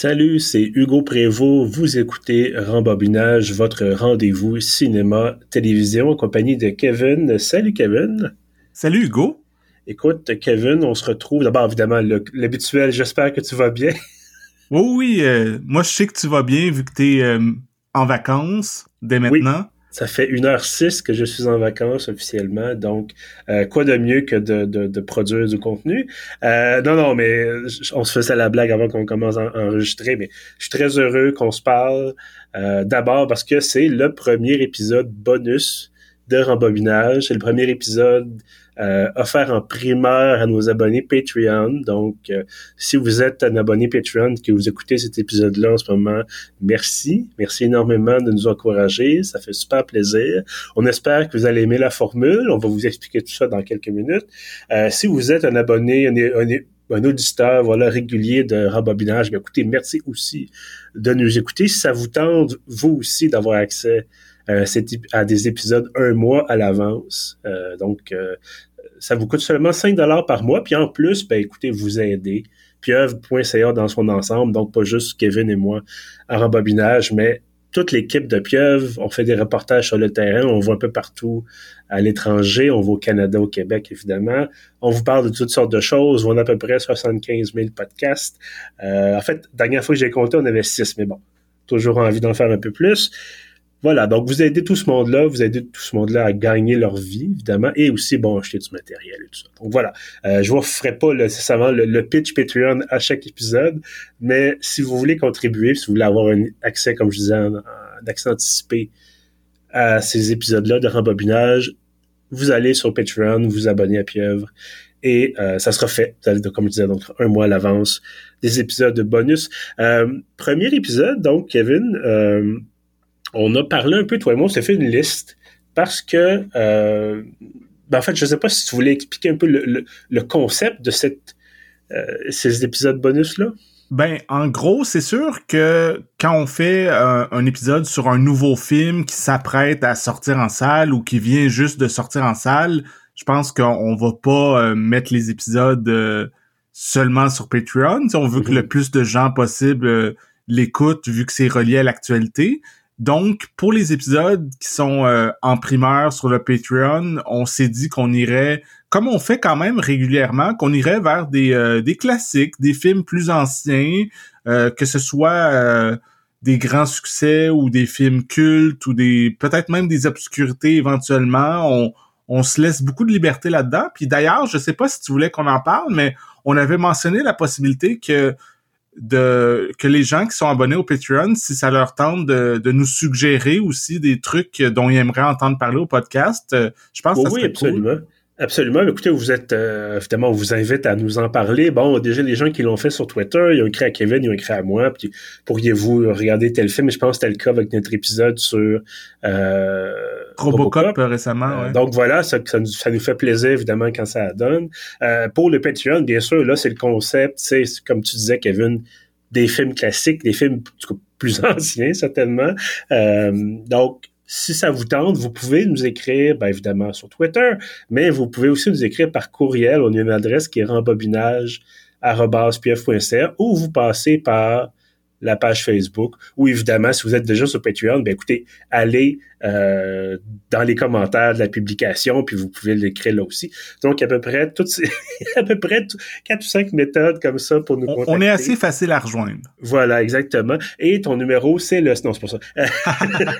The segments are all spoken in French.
Salut, c'est Hugo Prévost. Vous écoutez Rembobinage, votre rendez-vous cinéma, télévision en compagnie de Kevin. Salut Kevin. Salut Hugo. Écoute, Kevin, on se retrouve. D'abord, évidemment, l'habituel, j'espère que tu vas bien. Oui, oui, euh, moi je sais que tu vas bien vu que tu es euh, en vacances dès maintenant. Ça fait 1h06 que je suis en vacances officiellement, donc euh, quoi de mieux que de, de, produire du contenu? Euh, non, non, mais on se faisait la blague avant qu'on commence à enregistrer, mais je suis très heureux qu'on se parle. Euh, d'abord parce que c'est le premier épisode bonus de rembobinage. C'est le premier épisode euh, offert en primeur à nos abonnés Patreon. Donc, euh, si vous êtes un abonné Patreon que vous écoutez cet épisode-là en ce moment, merci. Merci énormément de nous encourager. Ça fait super plaisir. On espère que vous allez aimer la formule. On va vous expliquer tout ça dans quelques minutes. Euh, si vous êtes un abonné, un, un, auditeur voilà régulier de rembobinage, bien écoutez, merci aussi de nous écouter. Si ça vous tente, vous aussi, d'avoir accès euh, à des épisodes un mois à l'avance. Euh, donc, euh, ça vous coûte seulement 5 dollars par mois. Puis en plus, ben écoutez, vous aidez. Pieuvre.ca dans son ensemble, donc pas juste Kevin et moi en rembobinage, mais toute l'équipe de Pieuvre. On fait des reportages sur le terrain, on voit un peu partout à l'étranger, on va au Canada, au Québec, évidemment. On vous parle de toutes sortes de choses. On a à peu près 75 000 podcasts. en fait, dernière fois que j'ai compté, on avait 6, mais bon, toujours envie d'en faire un peu plus. Voilà, donc vous aidez tout ce monde-là, vous aidez tout ce monde-là à gagner leur vie, évidemment, et aussi, bon, acheter du matériel et tout ça. Donc voilà, euh, je vous ferai pas nécessairement le, pitch Patreon à chaque épisode, mais si vous voulez contribuer, si vous voulez avoir un accès, comme je disais, un, accès anticipé à ces épisodes-là de rembobinage, vous allez sur Patreon, vous abonnez à Pieuvre, et euh, ça sera fait, comme je disais, donc un mois à l'avance, des épisodes de bonus. Euh, premier épisode, donc, Kevin... Euh, on a parlé un peu, toi et moi, on s'est fait une liste parce que, euh, ben en fait, je ne sais pas si tu voulais expliquer un peu le, concept de cette, euh, ces épisodes bonus-là. Ben, en gros, c'est sûr que quand on fait un, épisode sur un nouveau film qui s'apprête à sortir en salle ou qui vient juste de sortir en salle, je pense qu'on va pas euh, mettre les épisodes seulement sur Patreon. on veut que le mm-hmm. plus de gens possible l'écoutent vu que c'est relié à l'actualité. Donc, pour les épisodes qui sont euh, en primeur sur le Patreon, on s'est dit qu'on irait, comme on fait quand même régulièrement, qu'on irait vers des, euh, des classiques, des films plus anciens, euh, que ce soit des grands succès ou des films cultes ou des peut-être même des obscurités éventuellement. On, on se laisse beaucoup de liberté là-dedans. Puis d'ailleurs, je sais pas si tu voulais qu'on en parle, mais on avait mentionné la possibilité que de que les gens qui sont abonnés au Patreon, si ça leur tente de, de nous suggérer aussi des trucs dont ils aimeraient entendre parler au podcast, euh, je pense que ça oui, absolument. Absolument. Écoutez, vous êtes euh, évidemment, on vous invite à nous en parler. Bon, déjà les gens qui l'ont fait sur Twitter, ils ont écrit à Kevin, ils ont écrit à moi. Puis pourriez-vous regarder tel film? Je pense que c'était le cas avec notre épisode sur euh, Robocop, récemment. Euh, donc voilà, ça, ça, nous, fait plaisir évidemment quand ça donne. Euh, pour le Patreon, bien sûr, là c'est le concept, c'est comme tu disais, Kevin, des films classiques, des films plus anciens certainement. donc si ça vous tente, vous pouvez nous écrire, bien évidemment, sur Twitter, mais vous pouvez aussi nous écrire par courriel. On a une adresse qui est rembobinage.pf.ca ou vous passez par la page Facebook, ou évidemment, si vous êtes déjà sur Patreon, ben écoutez, allez euh, dans les commentaires de la publication, puis vous pouvez l'écrire là aussi. Donc, à peu près toutes ces, à peu près quatre ou cinq méthodes comme ça pour nous on, contacter. On est assez facile à rejoindre. Voilà, exactement. Et ton numéro, c'est le... Non, c'est pas ça.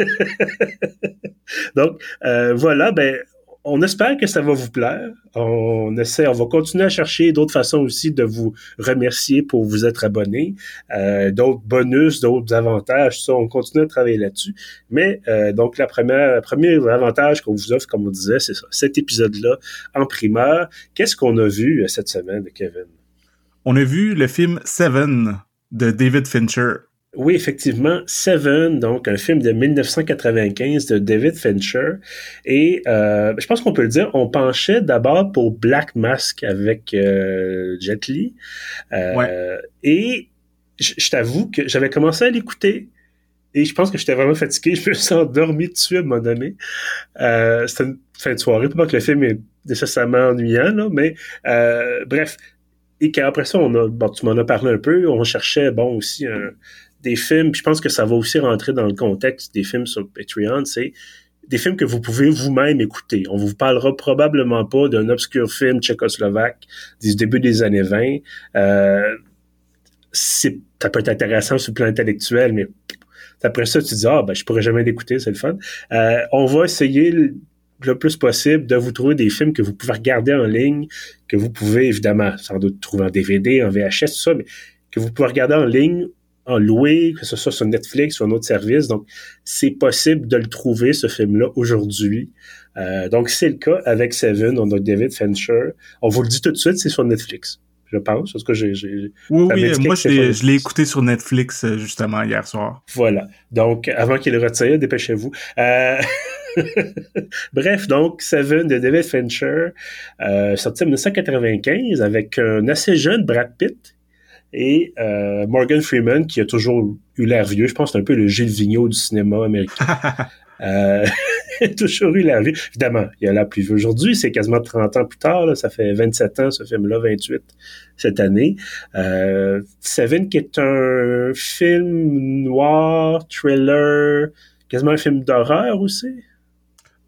Donc, euh, voilà, ben on espère que ça va vous plaire. On essaie, on va continuer à chercher d'autres façons aussi de vous remercier pour vous être abonné, euh, d'autres bonus, d'autres avantages. On continue à travailler là-dessus. Mais euh, donc le premier avantage qu'on vous offre, comme on disait, c'est cet épisode-là en primeur. Qu'est-ce qu'on a vu euh, cette semaine, Kevin? On a vu le film Seven de David Fincher. Oui, effectivement, Seven, donc un film de 1995 de David Fincher. Et euh, je pense qu'on peut le dire, on penchait d'abord pour Black Mask avec euh, Jet Li. Euh, et je, t'avoue que j'avais commencé à l'écouter. Et je pense que j'étais vraiment fatigué. Je me suis endormi dessus à un moment donné. C'était une fin de soirée. Pas que le film est nécessairement ennuyant, là, mais bref, et qu'après ça, on a, bon, tu m'en as parlé un peu, on cherchait, bon, aussi des films, je pense que ça va aussi rentrer dans le contexte des films sur Patreon, c'est des films que vous pouvez vous-même écouter. On vous parlera probablement pas d'un obscur film tchécoslovaque du début des années 20. Euh, c'est, ça peut être intéressant sur le plan intellectuel, mais après ça, tu dis, ah, ben, je pourrais jamais l'écouter, c'est le fun. Euh, on va essayer le plus possible de vous trouver des films que vous pouvez regarder en ligne, que vous pouvez évidemment sans doute trouver en DVD, en VHS, tout ça, mais que vous pouvez regarder en ligne, en louer, que ce soit sur Netflix ou un autre service. Donc, c'est possible de le trouver, ce film-là, aujourd'hui. Euh, donc, c'est le cas avec Seven. On a David Fincher. On vous le dit tout de suite, c'est sur Netflix je pense. Parce que j'ai, oui, oui, moi, je l'ai écouté sur Netflix, euh, justement, hier soir. Voilà. Donc, avant qu'il le retire, dépêchez-vous. Euh... Bref, donc, Seven de David Fincher, euh, sorti en 1995 avec un assez jeune Brad Pitt et euh, Morgan Freeman qui a toujours eu l'air vieux. Je pense que c'est un peu le Gilles Vigneault du cinéma américain. euh, toujours eu l'air vieux. Évidemment, il a l'air plus vieux aujourd'hui. C'est quasiment 30 ans plus tard. Là. Ça fait 27 ans, ce film-là, 28 cette année. Euh, Seven qui est un film noir, thriller, quasiment un film d'horreur aussi.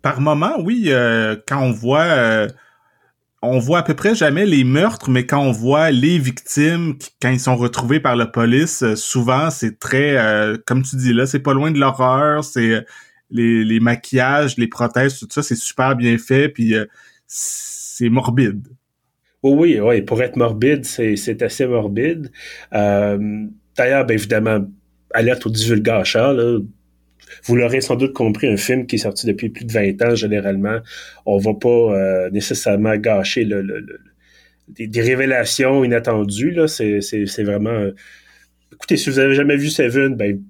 Par moment, oui. Euh, quand on voit... Euh, on voit à peu près jamais les meurtres, mais quand on voit les victimes, quand ils sont retrouvés par la police, euh, souvent c'est très, comme tu dis là, c'est pas loin de l'horreur, c'est les, les, maquillages, les prothèses, tout ça, c'est super bien fait, puis c'est morbide. oui, oui, pour être morbide, c'est assez morbide. D'ailleurs, ben évidemment, alerte au divulgateur, là, vous l'aurez sans doute compris, un film qui est sorti depuis plus de 20 ans, généralement, on va pas euh, nécessairement gâcher le, des, révélations inattendues. C'est, vraiment... Euh, écoutez, si vous avez jamais vu Seven, ben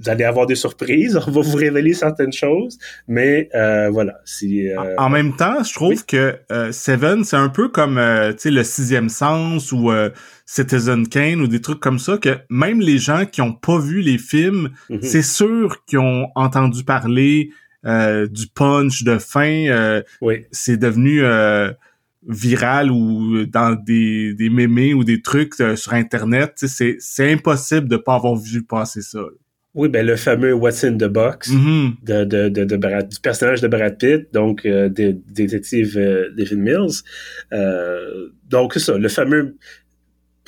vous allez avoir des surprises, on va vous révéler certaines choses, mais euh, voilà. Si, euh, en, même temps, je trouve que euh, Seven, c'est un peu comme tu sais le sixième sens ou Citizen Kane ou des trucs comme ça que même les gens qui ont pas vu les films, mhm. c'est sûr qu'ils ont entendu parler du punch de fin. oui. C'est devenu viral ou dans des, des mémés ou des trucs sur internet, c'est c'est impossible de pas avoir vu passer ça. Oui, ben le fameux What's in the Box mm-hmm. de, de, de, de Brad, du personnage de Brad Pitt, donc euh, détective euh, David Mills. Euh, donc c'est ça, le fameux,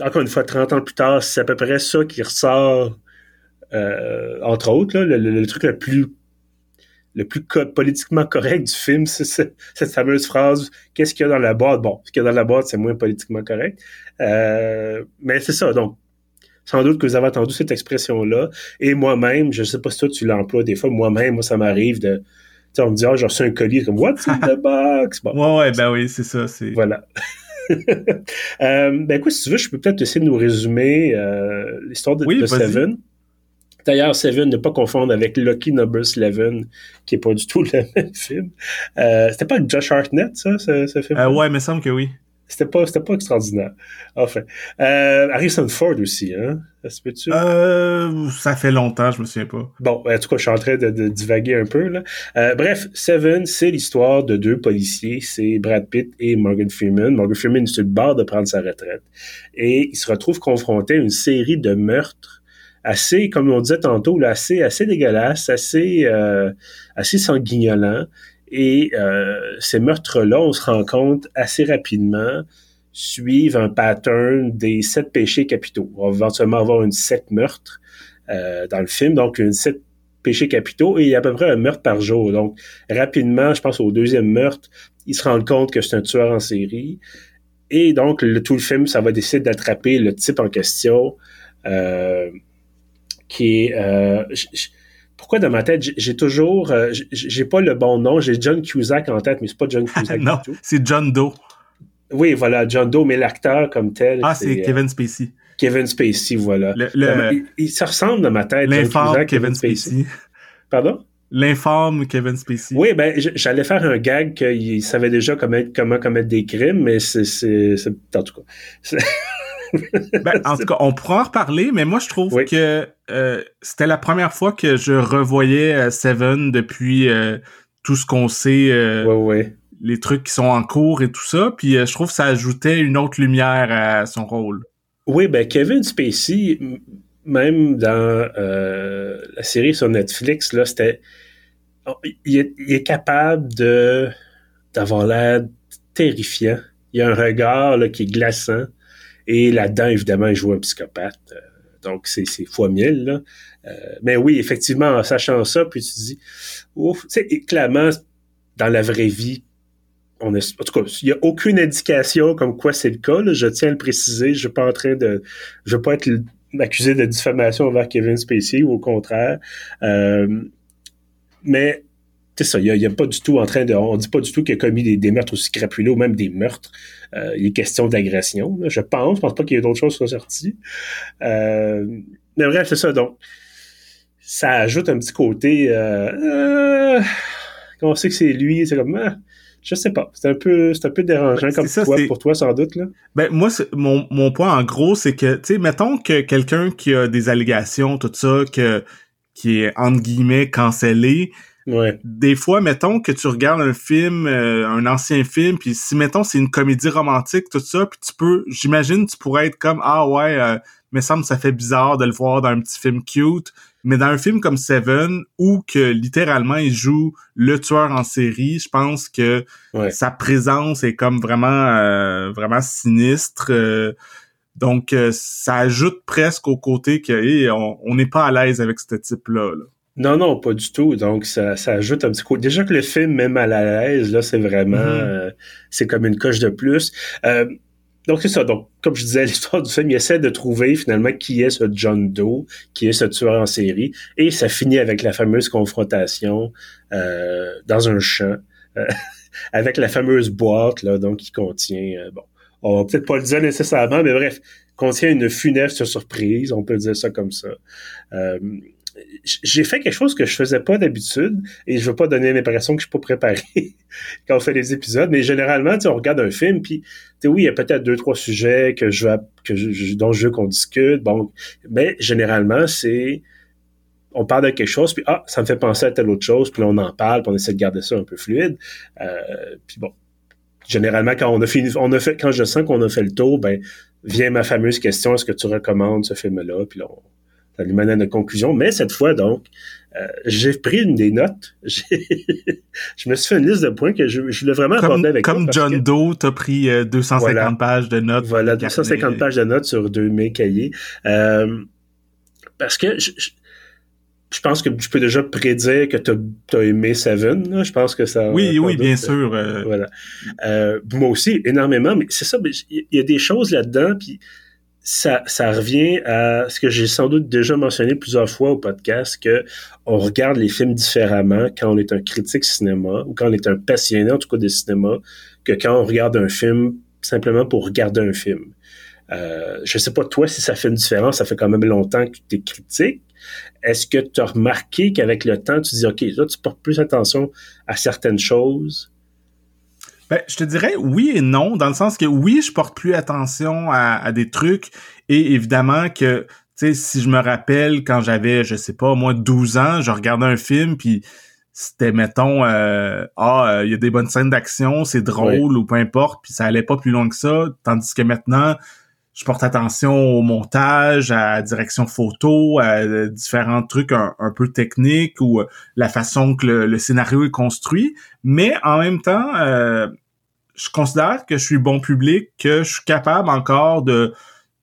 encore une fois, 30 ans plus tard, c'est à peu près ça qui ressort, euh, entre autres, là, le, le, truc le plus le plus politiquement correct du film, c'est cette fameuse phrase Qu'est-ce qu'il y a dans la boîte? Bon, ce qu'il y a dans la boîte, c'est moins politiquement correct. Mais c'est ça, donc sans doute que vous avez entendu cette expression-là. Et moi-même, je ne sais pas si toi tu l'emploies des fois, moi-même, moi, ça m'arrive de. Tu sais, on me dit, ah, j'ai reçu un collier comme What's in the box? Bon, ouais, ouais, ben oui, c'est ça. c'est Voilà. euh, ben écoute, si tu veux, je peux peut-être essayer de nous résumer euh, l'histoire de, de Seven. D'ailleurs, Seven, ne pas confondre avec Lucky Number 11, qui est pas du tout le même film. Euh, c'était pas Josh Hartnett, ça, ce, ce film? Ouais, il me semble que oui. C'était pas, c'était pas extraordinaire. Enfin. Euh, Harrison Ford aussi, hein? Ça peut-tu? Euh, ça fait longtemps, je me souviens pas. Bon, en tout cas, je suis en train de, de divaguer un peu, là. Euh, bref, Seven, c'est l'histoire de deux policiers. C'est Brad Pitt et Morgan Freeman. Morgan Freeman est sur le bord de prendre sa retraite. Et il se retrouve confronté à une série de meurtres assez, comme on disait tantôt, là, assez, assez dégueulasses, assez, euh, assez sanguignolants. Et euh, ces meurtres-là, on se rend compte assez rapidement, suivent un pattern des sept péchés capitaux. On va éventuellement avoir une sept meurtres euh, dans le film, donc une sept péchés capitaux, et il y a à peu près un meurtre par jour. Donc, rapidement, je pense au deuxième meurtre, ils se rendent compte que c'est un tueur en série. Et donc, tout le film, ça va décider d'attraper le type en question, euh, qui est... Euh, pourquoi dans ma tête, j'ai toujours, euh, j'ai pas le bon nom, j'ai John Cusack en tête, mais c'est pas John Cusack non, c'est John Doe. Oui, voilà, John Doe, mais l'acteur comme tel. Ah, c'est Kevin Spacey. Kevin Spacey, voilà. Le, euh, il, se ressemble dans ma tête. L'infâme Kevin Spacey. Pardon? L'infâme Kevin Spacey. Oui, ben j'allais faire un gag qu'il savait déjà comment, comment commettre des crimes, mais c'est en tout cas. ben, en tout cas, on pourra en reparler, mais moi, je trouve que euh, c'était la première fois que je revoyais euh, Seven depuis euh, tout ce qu'on sait. les trucs qui sont en cours et tout ça. Puis je trouve que ça ajoutait une autre lumière à son rôle. Oui, ben Kevin Spacey, même dans la série sur Netflix, là, c'était. Il est, il est capable de d'avoir l'air terrifiant. Il y a un regard là, qui est glaçant. Et là-dedans, évidemment, il joue un psychopathe. Euh, donc, c'est fois mille. Là. Euh, mais oui, effectivement, en sachant ça, puis tu dis, ouf, clairement, dans la vraie vie, on est, en tout cas, il n'y a aucune indication comme quoi c'est le cas. Là, je tiens à le préciser. Je ne pas en train de. Je veux pas être accusé de diffamation envers Kevin Spacey, ou au contraire. Euh, mais c'est ça, il a, pas du tout en train de. On dit pas du tout qu'il a commis des, meurtres aussi crapuleux ou même des meurtres. Euh, il est question d'agression. Je pense. Je pense pas qu'il y ait d'autres choses qui soient sorties. Euh, mais bref, c'est ça. Donc, ça ajoute un petit côté. Euh, euh on sait que c'est lui, c'est comme. Ah, je sais pas. C'est un peu, c'est un peu dérangeant comme ça, toi, pour toi, sans doute, là. Ben, moi, mon, mon point, en gros, c'est que, tu sais, mettons que quelqu'un qui a des allégations, tout ça, que, qui est, entre guillemets, cancellé, Ouais. Des fois, mettons que tu regardes un film, euh, un ancien film, puis si mettons c'est une comédie romantique, tout ça, puis tu peux, j'imagine, tu pourrais être comme ah ouais, euh, me semble ça fait bizarre de le voir dans un petit film cute, mais dans un film comme Seven où que littéralement il joue le tueur en série, je pense que sa présence est comme vraiment euh, vraiment sinistre. Euh, donc ça ajoute presque au côté que on n'est pas à l'aise avec ce type là. là. Non, non, pas du tout. Donc, ça, ça ajoute un petit coup. Déjà que le film, même à l'aise, là, c'est vraiment... Mm-hmm. Euh, c'est comme une coche de plus. Euh, donc, c'est ça. Donc, comme je disais, l'histoire du film, il essaie de trouver finalement qui est ce John Doe, qui est ce tueur en série. Et ça finit avec la fameuse confrontation euh, dans un champ, avec la fameuse boîte, là, donc, qui contient... bon, on va peut-être pas le dire nécessairement, mais bref, contient une funeste surprise, on peut dire ça comme ça j'ai fait quelque chose que je faisais pas d'habitude et je veux pas donner l'impression que je suis pas préparé quand on fait les épisodes, mais généralement, on regarde un film puis oui, il y a peut-être deux trois sujets que je que je, dont je veux qu'on discute, bon, mais généralement c'est on parle de quelque chose puis ah, ça me fait penser à telle autre chose, puis on en parle, puis on essaie de garder ça un peu fluide. Euh, puis bon, généralement quand on a fini on a fait quand je sens qu'on a fait le tour, ben vient ma fameuse question est-ce que tu recommandes ce film là puis là on, ça nous mène à notre conclusion. Mais cette fois, donc, euh, j'ai pris une des notes. je me suis fait une liste de points que je, je voulais vraiment comme, aborder avec Comme John Doe, t'as pris 250 euh, pages de notes. Voilà, 250 pages de notes sur deux mes cahiers. Euh, parce que je, je, pense que je peux déjà prédire que tu as, aimé Seven. Je pense que ça... Oui, oui, bien sûr. Voilà. moi aussi, énormément. Mais c'est ça, il y a des choses là-dedans, puis ça, ça revient à ce que j'ai sans doute déjà mentionné plusieurs fois au podcast, que on regarde les films différemment quand on est un critique cinéma ou quand on est un passionné, en tout cas, de cinéma, que quand on regarde un film simplement pour regarder un film. Euh, je sais pas toi si ça fait une différence, ça fait quand même longtemps que tu es critique. Est-ce que tu as remarqué qu'avec le temps, tu dis, OK, là, tu portes plus attention à certaines choses ben, je te dirais oui et non, dans le sens que oui, je porte plus attention à, des trucs et évidemment que, tu sais, si je me rappelle quand j'avais, je sais pas, moi, 12 ans, je regardais un film puis c'était, mettons, euh, ah, euh, il y a des bonnes scènes d'action, c'est drôle ou peu importe, puis ça allait pas plus loin que ça, tandis que maintenant, je porte attention au montage, à la direction photo, à différents trucs un, peu techniques ou euh, la façon que le, scénario est construit. Mais en même temps, euh, je considère que je suis bon public, que je suis capable encore de,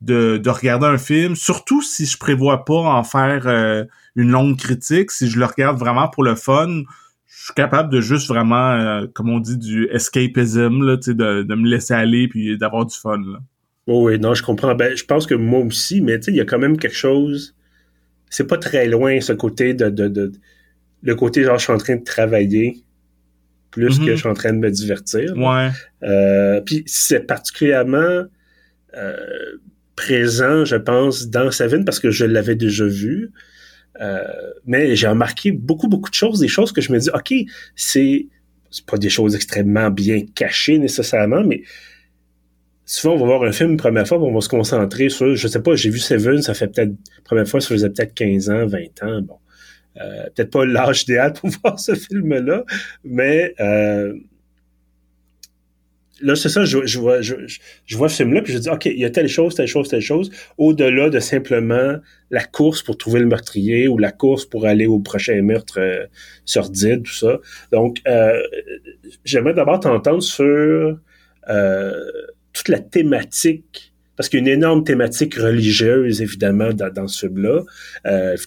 de, regarder un film, surtout si je prévois pas en faire euh, une longue critique, si je le regarde vraiment pour le fun, je suis capable de juste vraiment, comme on dit, du escapism, là, de, de me laisser aller puis d'avoir du fun. Là. Oh oui, non, je comprends. Ben, je pense que moi aussi, mais tu sais, il y a quand même quelque chose. C'est pas très loin, ce côté de, de, de, Le côté, genre, je suis en train de travailler plus que mm-hmm. je suis en train de me divertir. Ouais. Euh, puis c'est particulièrement euh, présent, je pense, dans Savine parce que je l'avais déjà vu. Euh, mais j'ai remarqué beaucoup, beaucoup de choses, des choses que je me dis, OK, c'est, c'est pas des choses extrêmement bien cachées nécessairement, mais souvent, on va voir un film première fois, on va se concentrer sur, je sais pas, j'ai vu Seven, ça fait peut-être, première fois, ça faisait peut-être 15 ans, 20 ans, bon. Euh, peut-être pas l'âge idéal pour voir ce film-là, mais euh, là, c'est ça, je, je, vois, je, je vois ce film-là, puis je dis, OK, il y a telle chose, telle chose, telle chose, au-delà de simplement la course pour trouver le meurtrier ou la course pour aller au prochain meurtre euh, sordide, tout ça. Donc, euh, j'aimerais d'abord t'entendre sur euh, toute la thématique, parce qu'il y a une énorme thématique religieuse, évidemment, dans, dans ce film-là. Euh,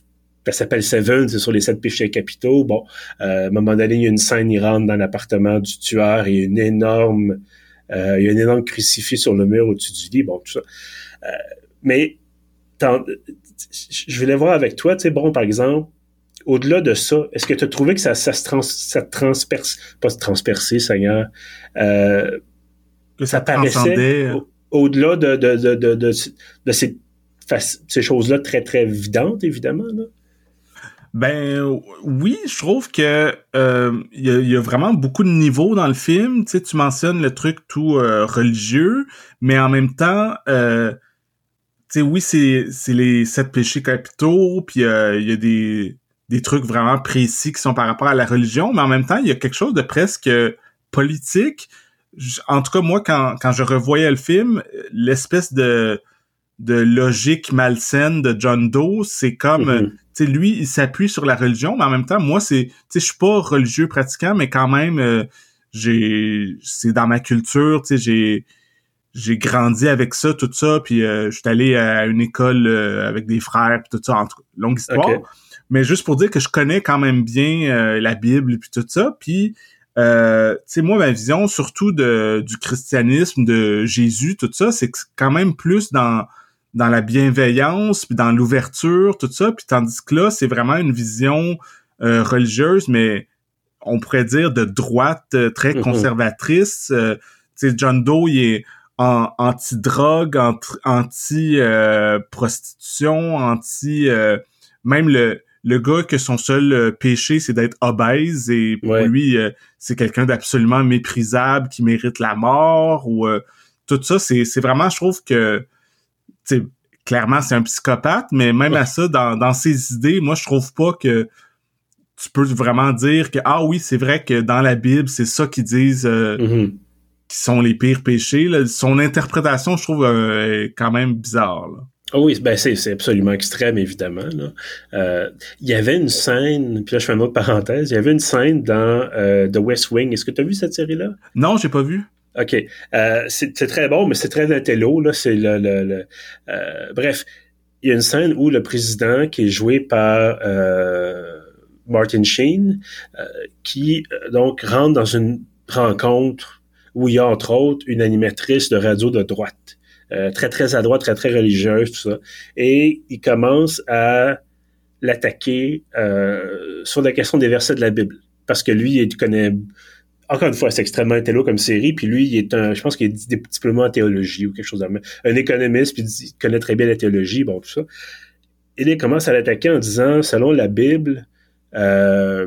ça s'appelle Seven, c'est sur les sept péchés capitaux. Bon, euh, à un moment donné, il y a une scène, il rentre dans l'appartement du tueur et une énorme euh, il y a un énorme crucifix sur le mur au-dessus du lit, bon, tout ça. Euh, mais je voulais voir avec toi, tu sais, bon, par exemple, au-delà de ça, est-ce que tu as trouvé que ça, ça se trans, ça transperce, pas se transpercer, Seigneur, euh, que ça, paraissait au-delà de, de, de, de, de, ces, ces choses-là très, très évidentes, évidemment, là? Ben oui, je trouve que euh, il y, a, vraiment beaucoup de niveaux dans le film. Tu sais, tu mentionnes le truc tout euh, religieux, mais en même temps, euh, tu sais, oui, c'est c'est les sept péchés capitaux, puis il y a des des trucs vraiment précis qui sont par rapport à la religion, mais en même temps, il y a quelque chose de presque politique. En tout cas, moi, quand quand je revoyais le film, l'espèce de de logique malsaine de John Doe, c'est comme mm-hmm sais, lui, il s'appuie sur la religion, mais en même temps, moi, c'est, tu sais, je suis pas religieux pratiquant, mais quand même, euh, j'ai, c'est dans ma culture, tu sais, j'ai, j'ai grandi avec ça, tout ça, puis euh, je suis allé à une école euh, avec des frères, puis tout ça, en longue histoire. Mais juste pour dire que je connais quand même bien la Bible, puis tout ça, puis tu sais, moi, ma vision, surtout de, du christianisme, de Jésus, tout ça, c'est quand même plus dans dans la bienveillance, puis dans l'ouverture, tout ça. Puis tandis que là, c'est vraiment une vision euh, religieuse, mais on pourrait dire de droite, euh, très mm-hmm. conservatrice. Euh, tu sais, John Doe, il est anti-drogue, anti-prostitution, anti... même le, le gars que son seul péché, c'est d'être obèse, et pour lui, c'est quelqu'un d'absolument méprisable qui mérite la mort, ou tout ça, c'est vraiment, je trouve que clairement, c'est un psychopathe, mais même à ça, dans, dans ses idées, moi, je trouve pas que tu peux vraiment dire que, ah oui, c'est vrai que dans la Bible, c'est ça qu'ils disent euh, mm-hmm. qui sont les pires péchés. Son interprétation, je trouve, euh, est quand même bizarre. Ah oui, ben c'est absolument extrême, évidemment. Euh, il y avait une scène, puis là je fais une autre parenthèse, il y avait une scène dans The West Wing. Est-ce que tu as vu cette série-là? Non, j'ai pas vu. OK. Euh, c'est très bon, mais c'est très intello. Là, c'est le, le, euh, bref, il y a une scène où le président, qui est joué par euh, Martin Sheen, euh, qui euh, donc rentre dans une rencontre où il y a entre autres une animatrice de radio de droite, euh, très très à droite, très très religieuse, tout ça, et il commence à l'attaquer sur la question des versets de la Bible, parce que lui, il connaît encore une fois, c'est extrêmement intello comme série, puis lui, il est un, je pense qu'il est diplômé en théologie ou quelque chose comme Un économiste, puis il connaît très bien la théologie, bon, tout ça. Et il commence à l'attaquer en disant, selon la Bible, euh,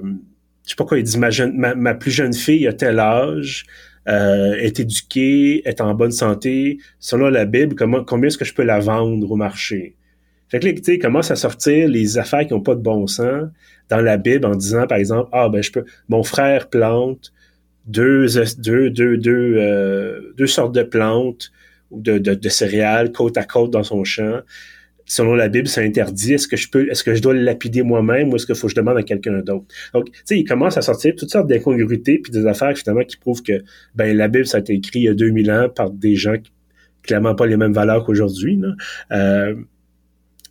je sais pas quoi, il dit, ma, ma, plus jeune fille a tel âge, euh, est éduquée, est en bonne santé. Selon la Bible, comment, combien est-ce que je peux la vendre au marché? Fait que là, tu commence à sortir les affaires qui n'ont pas de bon sens dans la Bible en disant, par exemple, ah, ben, je peux, mon frère plante, deux, deux, deux, deux, euh, deux sortes de plantes ou de, de, de, céréales côte à côte dans son champ. Selon la Bible, c'est interdit. Est-ce que je peux, est-ce que je dois le lapider moi-même ou est-ce qu'il faut que je demande à quelqu'un d'autre? Donc, tu sais, il commence à sortir toutes sortes d'incongruités puis des affaires, finalement, qui prouvent que, ben, la Bible, ça a été écrit il y a 2000 ans par des gens qui, clairement pas les mêmes valeurs qu'aujourd'hui, euh,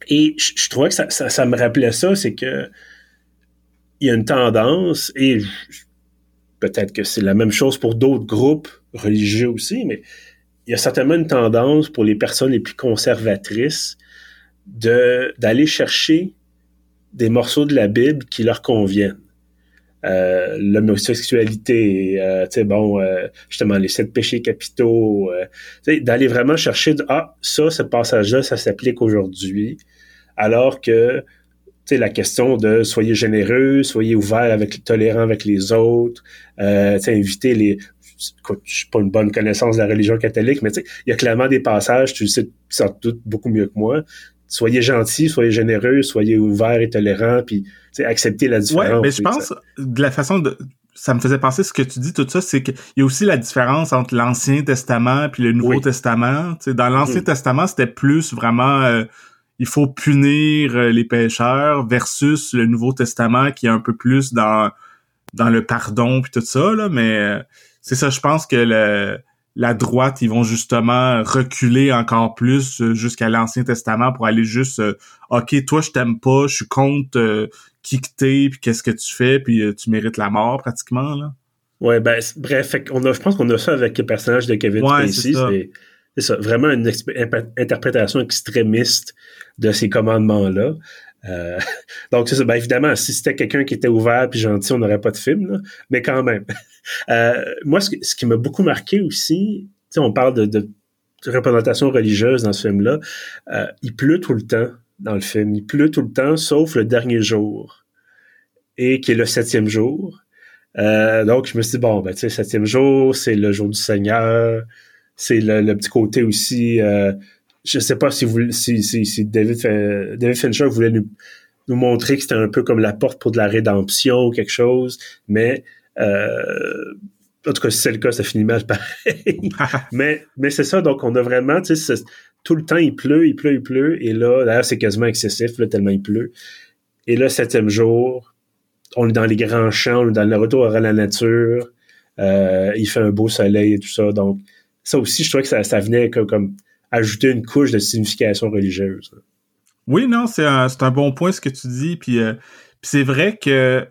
et je, je, trouvais que ça, ça, ça me rappelait ça, c'est que il y a une tendance, et peut-être que c'est la même chose pour d'autres groupes religieux aussi, mais il y a certainement une tendance pour les personnes les plus conservatrices de d'aller chercher des morceaux de la Bible qui leur conviennent. Euh, l'homosexualité, euh, tu sais, bon, euh, justement, les sept péchés capitaux, euh, d'aller vraiment chercher, de, ah, ça, ce passage-là, ça s'applique aujourd'hui, alors que la question de soyez généreux, soyez ouvert avec tolérant avec les autres, euh, inviter les je suis pas une bonne connaissance de la religion catholique, mais il y a clairement des passages, tu le sais sans doute beaucoup mieux que moi. Soyez gentil, soyez généreux, soyez ouvert et tolérant, puis acceptez la différence. Ouais, mais je pense de la façon de ça me faisait penser ce que tu dis tout ça, c'est qu'il y a aussi la différence entre l'Ancien Testament puis le Nouveau Testament. sais dans l'Ancien mm. Testament, c'était plus vraiment euh, il faut punir euh, les pécheurs versus le Nouveau Testament qui est un peu plus dans dans le pardon puis tout ça là, mais euh, c'est ça, je pense que le la droite, ils vont justement reculer encore plus jusqu'à l'Ancien Testament pour aller juste OK, toi je t'aime pas, je suis contre qui que t'es, puis qu'est-ce que tu fais, puis euh, tu mérites la mort pratiquement, là. Ouais, ben, bref, on a, je pense qu'on a ça avec le personnage de Kevin Spacey. C'est ça. vraiment une interprétation extrémiste de ces commandements-là. Euh, donc, c'est. Ben, évidemment, si c'était quelqu'un qui était ouvert puis gentil, on n'aurait pas de film, là. mais quand même. Euh, moi, ce, qui m'a beaucoup marqué aussi, on parle de, de, représentation religieuse dans ce film-là, il pleut tout le temps dans le film. Il pleut tout le temps, sauf le dernier jour, et qui est le septième jour. Euh, donc, je me suis dit, bon, ben, tu sais, septième jour, c'est le jour du Seigneur, c'est le, petit côté aussi, euh, je sais pas si, vous, si, si, David, David Fincher voulait nous, nous montrer que c'était un peu comme la porte pour de la rédemption ou quelque chose, mais euh, en tout cas, si c'est le cas, ça finit mal pareil. mais mais c'est ça, donc on a vraiment, tu sais, tout le temps, il pleut, il pleut, il pleut. Et là, d'ailleurs, c'est quasiment excessif, là, tellement il pleut. Et là, septième jour, on est dans les grands champs, on est dans le retour à la nature. Euh, il fait un beau soleil et tout ça. Donc, ça aussi, je trouvais que ça, ça venait comme, ajouter une couche de signification religieuse. Oui, non, c'est un, un, bon point ce que tu dis. Puis, euh, puis c'est vrai que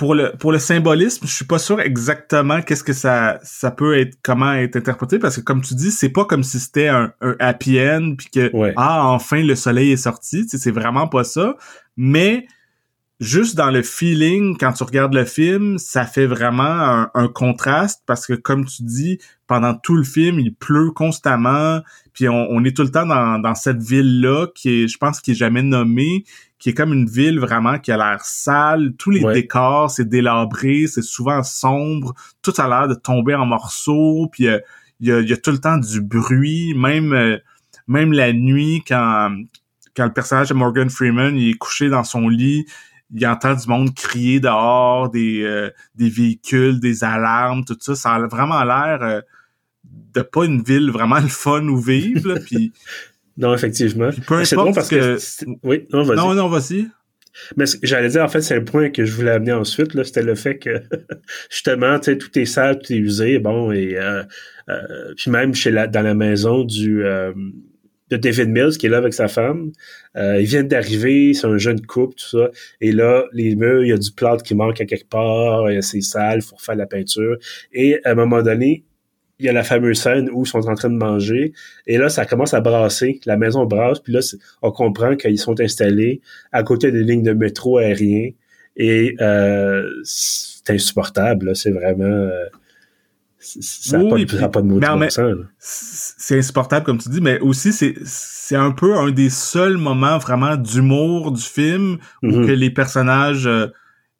pour le pour le symbolisme, je suis pas sûr exactement qu'est-ce que ça ça peut être comment être interprété parce que comme tu dis, c'est pas comme si c'était un, un, happy end puis que ah enfin le soleil est sorti, c'est vraiment pas ça, mais juste dans le feeling quand tu regardes le film, ça fait vraiment un, contraste parce que comme tu dis, pendant tout le film, il pleut constamment, puis on, est tout le temps dans, dans cette ville là qui est je pense qui est jamais nommée qui est comme une ville vraiment qui a l'air sale. Tous les décors, c'est délabré, c'est souvent sombre. Tout a l'air de tomber en morceaux. Puis euh, il y, a, tout le temps du bruit, même euh, même la nuit quand quand le personnage de Morgan Freeman il est couché dans son lit, il entend du monde crier dehors, des euh, des véhicules, des alarmes, tout ça. Ça a vraiment l'air de pas une ville vraiment le fun où vivre. puis non, effectivement. C'est bon parce que... Oui, non, vas-y. Non, non, vas-y. Mais j'allais dire, en fait, c'est le point que je voulais amener ensuite, là, c'était le fait que, justement, tu sais, tout est sale, tout est usé, bon, et euh, euh, puis même chez la, dans la maison du euh, de David Mills, qui est là avec sa femme, ils viennent d'arriver, c'est un jeune couple, tout ça, et là, les murs, il y a du plâtre qui manque à quelque part, c'est sale, faut refaire la peinture, et à un moment donné, il y a la fameuse scène où ils sont en train de manger. Et là, ça commence à brasser. La maison brasse. Puis là, on comprend qu'ils sont installés à côté des lignes de métro aérien. Et euh, c'est insupportable. C'est vraiment... Euh, ça n'a pas, de mot C'est insupportable, comme tu dis, mais aussi, c'est c'est un peu un des seuls moments vraiment d'humour du film où mm-hmm. que les personnages euh,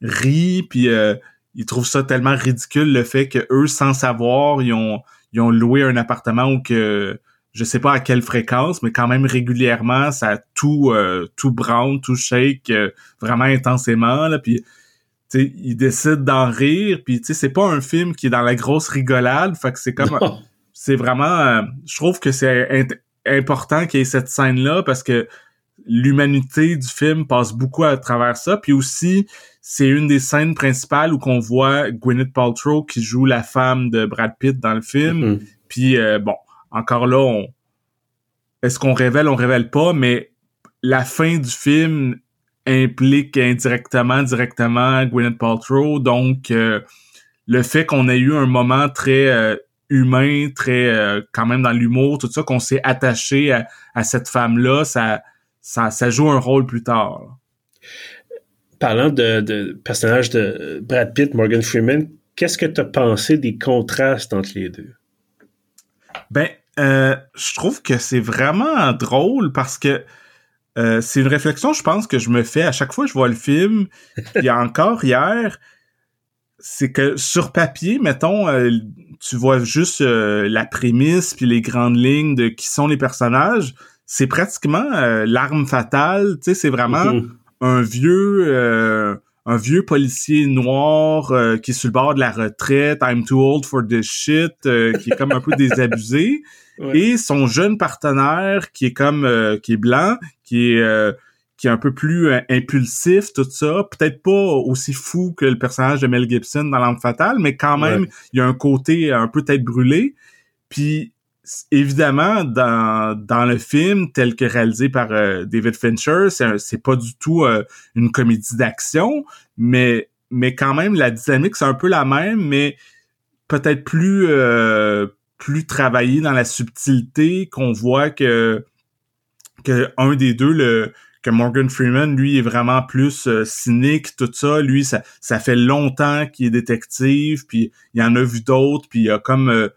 rient, puis euh, ils trouvent ça tellement ridicule le fait que eux sans savoir ils ont ils ont loué un appartement ou que je sais pas à quelle fréquence mais quand même régulièrement ça tout euh, tout brown tout shake euh, vraiment intensément là puis tu sais ils décident d'en rire puis tu c'est pas un film qui est dans la grosse rigolade fait que c'est comme c'est vraiment euh, je trouve que c'est important qu'il y ait cette scène là parce que l'humanité du film passe beaucoup à travers ça puis aussi c'est une des scènes principales où qu'on voit Gwyneth Paltrow qui joue la femme de Brad Pitt dans le film. Puis euh, bon, encore là, on... est-ce qu'on révèle, on révèle pas, mais la fin du film implique indirectement, directement Gwyneth Paltrow. Donc, euh, le fait qu'on ait eu un moment très euh, humain, très quand même dans l'humour, tout ça, qu'on s'est attaché à, cette femme-là, ça, ça, ça joue un rôle plus tard parlant de, de personnages de Brad Pitt, Morgan Freeman, qu'est-ce que tu as pensé des contrastes entre les deux? Ben, euh, je trouve que c'est vraiment drôle parce que euh, c'est une réflexion, je pense, que je me fais à chaque fois que je vois le film. Il y a encore hier, c'est que sur papier, mettons, euh, tu vois juste la prémisse puis les grandes lignes de qui sont les personnages. C'est pratiquement l'arme fatale. Tu sais, c'est vraiment mm-hmm un vieux euh, un vieux policier noir euh, qui est sur le bord de la retraite, I'm too old for this shit, euh, qui est comme un peu désabusé, et son jeune partenaire qui est comme qui est blanc, qui est qui est un peu plus impulsif, tout ça, peut-être pas aussi fou que le personnage de Mel Gibson dans L'Arme fatale, mais quand même, il y a un côté un peu tête brûlée. Puis évidemment, dans, dans le film tel que réalisé par euh, David Fincher, c'est pas du tout euh, une comédie d'action, mais mais quand même la dynamique c'est un peu la même, mais peut-être plus euh, plus travaillé dans la subtilité qu'on voit que que un des deux le que Morgan Freeman lui est vraiment plus cynique tout ça lui ça ça fait longtemps qu'il est détective puis il en a vu d'autres puis il a comme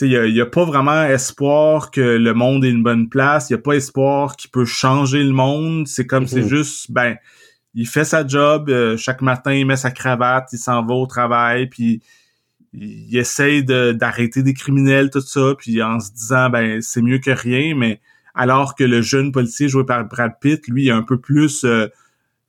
il n'y a, pas vraiment espoir que le monde est une bonne place. Il n'y a pas espoir qu'il peut changer le monde. C'est comme, c'est mhm. juste, ben, il fait sa job. Euh, chaque matin, il met sa cravate, il s'en va au travail, puis il essaye d'arrêter des criminels, tout ça, puis en se disant, ben, c'est mieux que rien, mais alors que le jeune policier joué par Brad Pitt, lui, est un peu plus... Euh,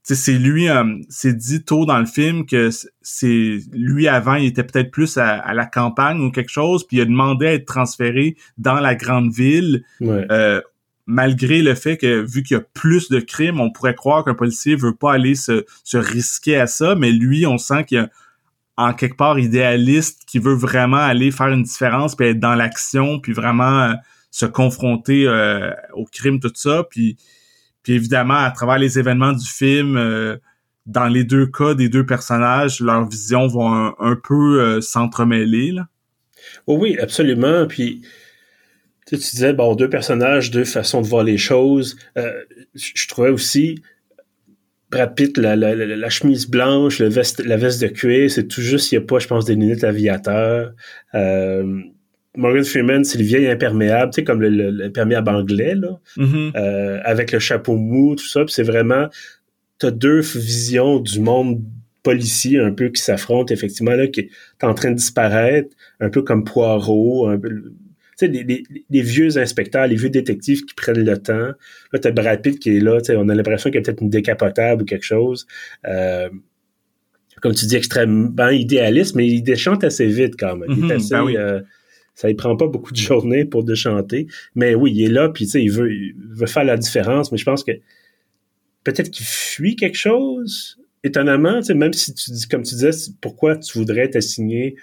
c'est lui, euh, c'est dit tôt dans le film que c'est lui avant, il était peut-être plus à, la campagne ou quelque chose, puis il a demandé à être transféré dans la grande ville. Euh, malgré le fait que vu qu'il y a plus de crimes, on pourrait croire qu'un policier veut pas aller se, se risquer à ça, mais lui, on sent qu'il y a en quelque part idéaliste qui veut vraiment aller faire une différence puis être dans l'action puis vraiment euh, se confronter au crime tout ça puis puis évidemment, à travers les événements du film, euh, dans les deux cas des deux personnages, leurs visions vont un, peu euh, s'entremêler. Oui, absolument. Puis tu, disais, bon, deux personnages, deux façons de voir les choses. Euh, je trouvais aussi Brad Pitt, la, chemise blanche, la veste de cuir, c'est tout juste, il n'y a pas, je pense, des lunettes aviateurs. Euh, Morgan Freeman, c'est le vieil imperméable, tu sais, comme l'imperméable anglais, là, mm-hmm. euh, avec le chapeau mou, tout ça. Puis c'est vraiment, t'as deux visions du monde policier un peu qui s'affrontent, effectivement, là, qui est en train de disparaître, un peu comme Poirot, un peu, tu sais, les, vieux inspecteurs, les vieux détectives qui prennent le temps. Là, t'as Brad Pitt qui est là, tu sais, on a l'impression qu'il y a peut-être une décapotable ou quelque chose. Euh, comme tu dis, extrêmement idéaliste, mais il déchante assez vite quand même. Il est mm-hmm. ben assez... Euh, ça ne prend pas beaucoup de journées pour déchanter. Mais oui, il est là, puis tu sais, il veut, il veut faire la différence, mais je pense que peut-être qu'il fuit quelque chose. Étonnamment, tu sais, même si tu dis, comme tu disais, pourquoi tu voudrais t'assigner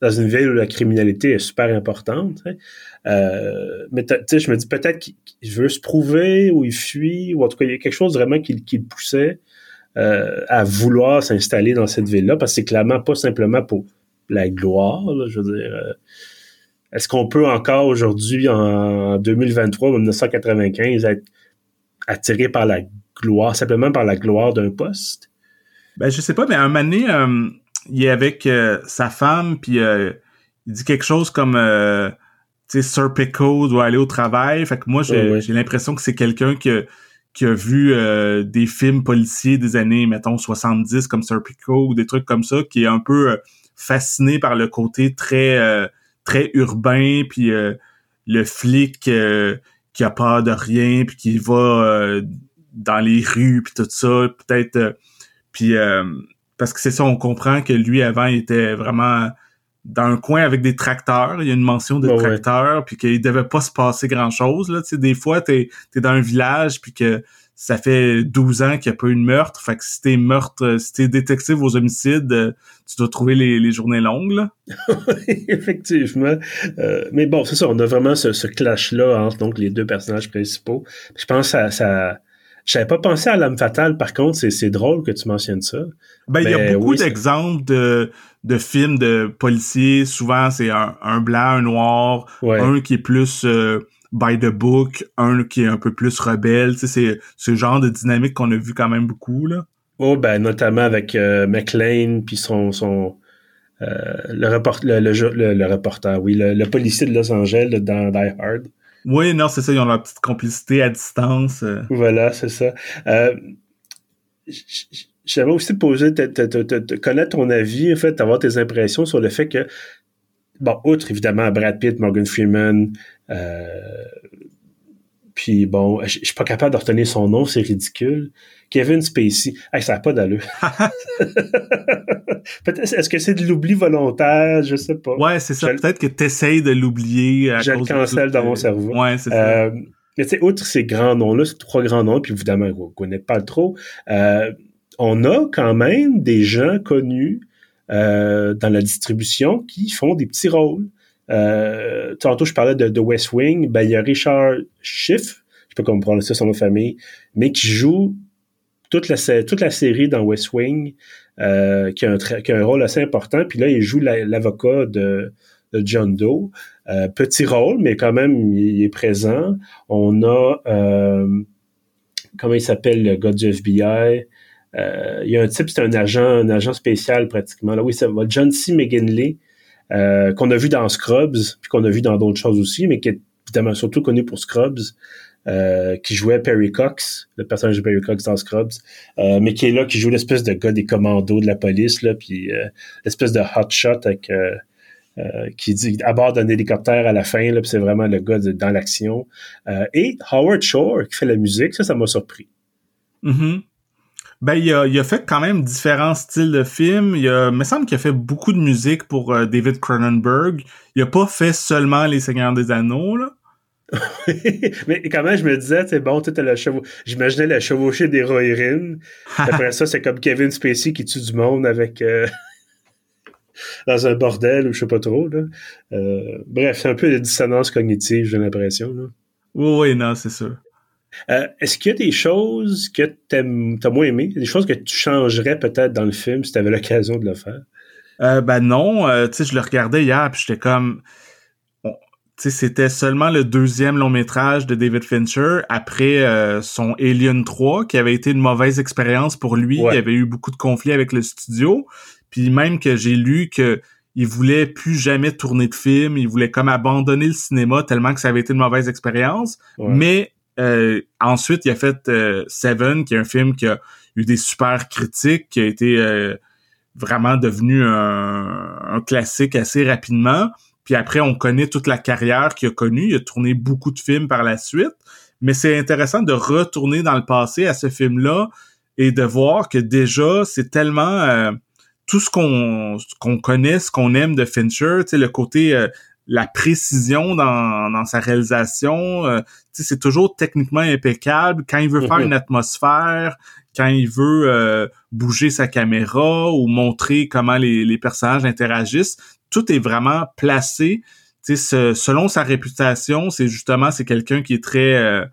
dans une ville où la criminalité est super importante. Euh, mais tu sais, je me dis peut-être qu'il veut se prouver ou il fuit, ou en tout cas, il y a quelque chose vraiment qui, qui le poussait euh, à vouloir s'installer dans cette ville-là, parce que c'est clairement pas simplement pour la gloire, je veux dire. Euh, est-ce qu'on peut encore aujourd'hui, en 2023 ou 1995, être attiré par la gloire, simplement par la gloire d'un poste? Ben, je sais pas, mais un moment donné, euh, il est avec euh, sa femme, puis euh, il dit quelque chose comme, tu sais, Sir Pickle doit aller au travail. Fait que moi, j'ai l'impression que c'est quelqu'un qui a, qui a vu des films policiers des années, mettons, 70, comme Sir Pickle, ou des trucs comme ça, qui est un peu fasciné par le côté très très urbain, puis euh, le flic euh, qui a peur de rien, puis qui va euh, dans les rues, puis tout ça, peut-être... puis parce que c'est ça, on comprend que lui, avant, il était vraiment dans un coin avec des tracteurs. Il y a une mention de tracteurs, puis qu'il devait pas se passer grand-chose. Là. Tu sais, des fois, t'es es dans un village, puis que ça fait 12 ans qu'il n'y a pas eu de meurtre. Fait que si t'es meurtre, euh, si t'es détective aux homicides, euh, tu dois trouver les, journées longues, là. Effectivement. Euh, mais bon, c'est ça, on a vraiment ce, clash-là entre donc les deux personnages principaux. Je pense que ça, j'avais pas pensé à l'âme fatale, par contre, c'est drôle que tu mentionnes ça. Ben, il y a beaucoup d'exemples de, de films de policiers. Souvent, c'est un, blanc, un noir, un qui est plus by the book, un qui est un peu plus rebelle. Tu sais, c'est ce genre de dynamique qu'on a vu quand même beaucoup, là. Oh, ben, notamment avec euh, McLean, puis son, son euh, le, report, le, le, reporter, oui, le, policier de Los Angeles dans Die Hard. Oui, non, c'est ça, ils ont leur petite complicité à distance. Euh. Voilà, c'est ça. J'avais aussi posé, te, te, connaître ton avis, en fait, avoir tes impressions sur le fait que bon, outre évidemment Brad Pitt, Morgan Freeman, euh, puis bon, je suis pas capable de retenir son nom, c'est ridicule. Kevin Spacey. Hey, ça n'a pas d'allure. Est-ce que c'est de l'oubli volontaire? Je sais pas. Ouais, c'est ça. Peut-être que tu essayes de l'oublier. Je le cancelle dans mon cerveau. Ouais, c'est ça. Euh, mais tu sais, outre ces grands noms-là, ces trois grands noms, puis évidemment, on ne connaît pas trop, euh, on a quand même des gens connus euh, dans la distribution qui font des petits rôles. Euh, tantôt, je parlais de, de West Wing. Ben, il y a Richard Schiff, je pas comment prononcer son nom de famille, mais qui joue toute la, toute la série dans West Wing, euh, qui, a un qui, a un rôle assez important. Puis là, il joue l'avocat de, de, John Doe. Euh, petit rôle, mais quand même, il, est présent. On a, euh, comment il s'appelle, le gars du FBI? Euh, il y a un type, c'est un agent, spécial pratiquement. Oui, John C. McGinley, euh, qu'on a vu dans Scrubs, puis qu'on a vu dans d'autres choses aussi, mais qui est évidemment surtout connu pour Scrubs. Euh, qui jouait Perry Cox, le personnage de Perry Cox dans Scrubs, mais qui est là, qui joue l'espèce de gars des commandos de la police, là, puis l'espèce de hotshot avec qui dit à bord d'un hélicoptère à la fin, là, c'est vraiment le gars dans l'action. et Howard Shore qui fait la musique, ça, ça m'a surpris. Mm-hmm. Ben, il a, il a fait quand même différents styles de films. Il, a, me semble qu'il a fait beaucoup de musique pour David Cronenberg. Il a pas fait seulement Les Seigneurs des Anneaux, là. mais quand même, je me disais, c'est bon, tu le chevau... J'imaginais la chevauchée d'héroïne. Après ça, c'est comme Kevin Spacey qui tue du monde avec... Euh, dans un bordel ou je sais pas trop. Là. Euh, bref, c'est un peu de dissonance cognitive, j'ai l'impression. Oui, oui, non, c'est sûr. Euh, est-ce qu'il y a des choses que tu as moins aimées, des choses que tu changerais peut-être dans le film si tu avais l'occasion de le faire? ben non, tu sais, je le regardais hier, puis j'étais comme c'était seulement le deuxième long métrage de David Fincher après euh, son Alien 3 qui avait été une mauvaise expérience pour lui. Il y avait eu beaucoup de conflits avec le studio. Puis même que j'ai lu que il voulait plus jamais tourner de film, il voulait comme abandonner le cinéma tellement que ça avait été une mauvaise expérience. Mais euh, ensuite, il a fait euh, Seven, qui est un film qui a eu des super critiques, qui a été vraiment devenu un, un classique assez rapidement. Puis après, on connaît toute la carrière qu'il a connue. Il a tourné beaucoup de films par la suite. Mais c'est intéressant de retourner dans le passé à ce film-là et de voir que déjà, c'est tellement euh, tout ce qu'on qu'on connaît, ce qu'on aime de Fincher, tu sais, le côté euh, la précision dans, dans sa réalisation, euh, tu sais, c'est toujours techniquement impeccable. Quand il veut faire une atmosphère, quand il veut bouger sa caméra ou montrer comment les, les personnages interagissent, tout est vraiment placé. Ce, selon sa réputation, c'est justement c'est quelqu'un qui est très euh,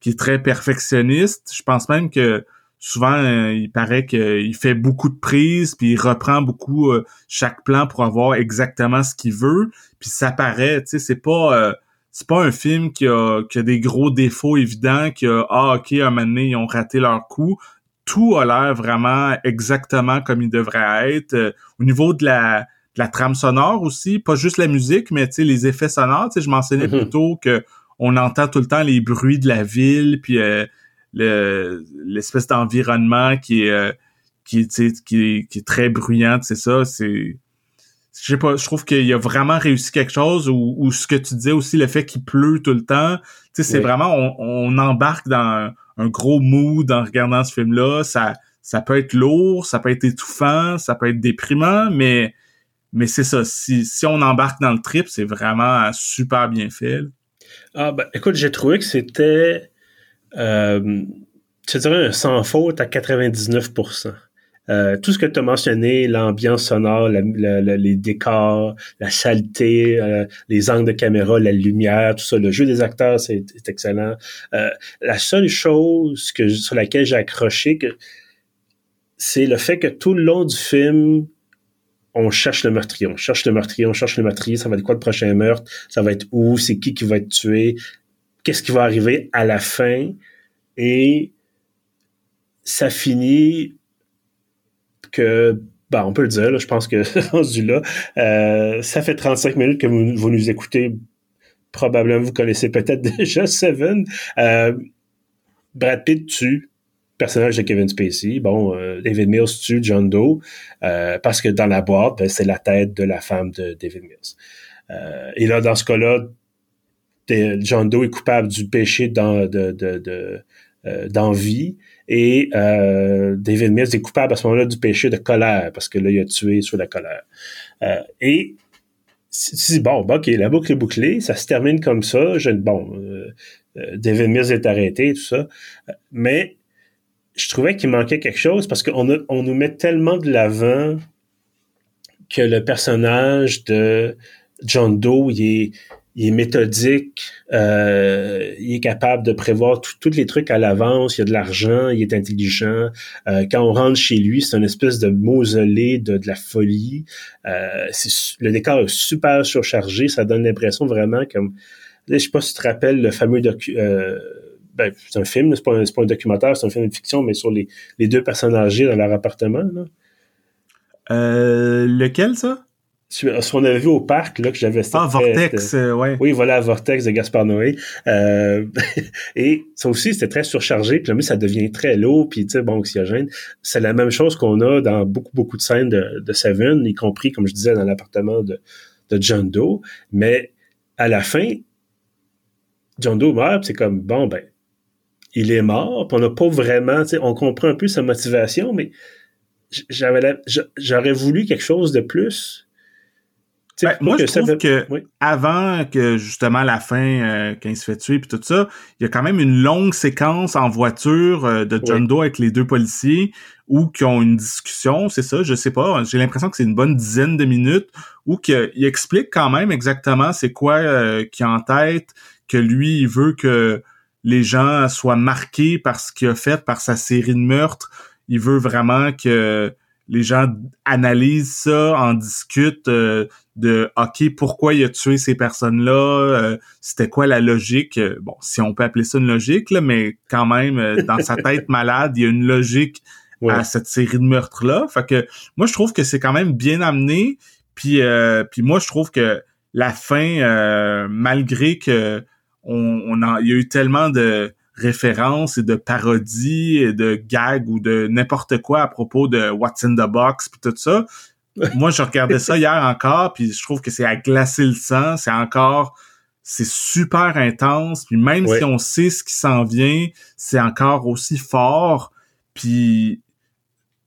qui est très perfectionniste. Je pense même que souvent euh, il paraît qu'il fait beaucoup de prises puis il reprend beaucoup euh, chaque plan pour avoir exactement ce qu'il veut. Puis ça paraît, tu sais, c'est pas c'est pas un film qui a, qui a des gros défauts évidents, qui a ah ok un moment donné ils ont raté leur coup. Tout a l'air vraiment exactement comme il devrait être. au niveau de la la trame sonore aussi, pas juste la musique, mais les effets sonores. Je mentionnais mm plutôt que on entend tout le temps les bruits de la ville, puis l'espèce d'environnement qui est euh, qui, qui, qui est très bruyant, c'est ça. C'est je sais pas, je trouve qu'il a vraiment réussi quelque chose ou, ce que tu disais aussi, le fait qu'il pleut tout le temps, tu sais, c'est vraiment, on, embarque dans un, gros mood en regardant ce film-là. Ça, ça peut être lourd, ça peut être étouffant, ça peut être déprimant, mais mais c'est ça, si, si on embarque dans le trip, c'est vraiment super bien fait. Ah ben écoute, j'ai trouvé que c'était euh, je dirais un sans faute à 99%. Euh, tout ce que tu as mentionné, l'ambiance sonore, les décors, la saleté, euh, les angles de caméra, la lumière, tout ça, le jeu des acteurs, c'est excellent. Euh, la seule chose sur laquelle j'ai accroché, c'est le fait que tout le long du film, on cherche le meurtrier, on cherche le meurtrier, on cherche le meurtrier, ça va être quoi le prochain meurtre, ça va être où, c'est qui qui va être tué, qu'est-ce qui va arriver à la fin, et ça finit que, ben, on peut le dire, je pense que rendu là, euh, ça fait 35 minutes que vous, nous écoutez, probablement vous connaissez peut-être déjà Seven. Euh, Brad Pitt tue personnage de Kevin Spacey. Bon, euh, David Mills tue John Doe parce que dans la boîte, ben, c'est la tête de la femme de David Mills. Et là, dans ce cas-là, John Doe est coupable du péché dans, de, de, d'envie et David Mills est coupable à ce moment-là du péché de colère parce que là il a tué sur la colère et si bon, ok, la boucle est bouclée, ça se termine comme ça. Je, bon, David Mills est arrêté, tout ça, mais je trouvais qu'il manquait quelque chose parce qu'on on nous met tellement de l'avant que le personnage de John Doe, il est, il est méthodique, euh, il est capable de prévoir tous les trucs à l'avance, il y a de l'argent, il est intelligent. Euh, quand on rentre chez lui, c'est une espèce de mausolée de, de la folie. Euh, le décor est super surchargé, ça donne l'impression vraiment comme... je sais pas si tu te rappelles le fameux docu... Euh, ben, c'est un film, c'est pas, pas, un documentaire, c'est un film de fiction, mais sur les, les deux personnes âgées dans leur appartement. Là. Euh, lequel, ça? Ce qu'on avait vu au parc, là, que j'avais Ah, Vortex, euh, ouais. Oui, voilà, Vortex de Gaspard Noé. Euh, et ça aussi, c'était très surchargé, puis là, ça devient très lourd, puis, tu sais, bon, oxygène. C'est la même chose qu'on a dans beaucoup, beaucoup de scènes de, de Seven, y compris, comme je disais, dans l'appartement de, de John Doe. Mais à la fin, John Doe meurt, c'est comme, bon, ben, il est mort, puis on n'a pas vraiment, tu sais, on comprend un peu sa motivation, mais j'avais j'aurais voulu quelque chose de plus. Ben, moi, je trouve que avant que justement la fin, euh, quand il se fait tuer puis tout ça, il y a quand même une longue séquence en voiture euh, de John Doe avec les deux policiers où qui ont une discussion, c'est ça, je sais pas, j'ai l'impression que c'est une bonne dizaine de minutes où qu'il explique quand même exactement c'est quoi euh, qui a en tête, que lui il veut que les gens soient marqués par ce qu'il a fait, par sa série de meurtres. Il veut vraiment que les gens analysent ça, en discutent euh, de OK, pourquoi il a tué ces personnes-là, euh, c'était quoi la logique? Bon, si on peut appeler ça une logique, là, mais quand même, euh, dans sa tête malade, il y a une logique à cette série de meurtres-là. Fait que moi, je trouve que c'est quand même bien amené. Puis, puis moi, je trouve que la fin, malgré que on, a, il y a eu tellement de références et de parodies et de gags ou de n'importe quoi à propos de What's in the Box puis tout ça. Moi, je regardais ça hier encore, puis je trouve que c'est à glacer le sang. C'est encore, c'est super intense. Puis même si on sait ce qui s'en vient, c'est encore aussi fort. Puis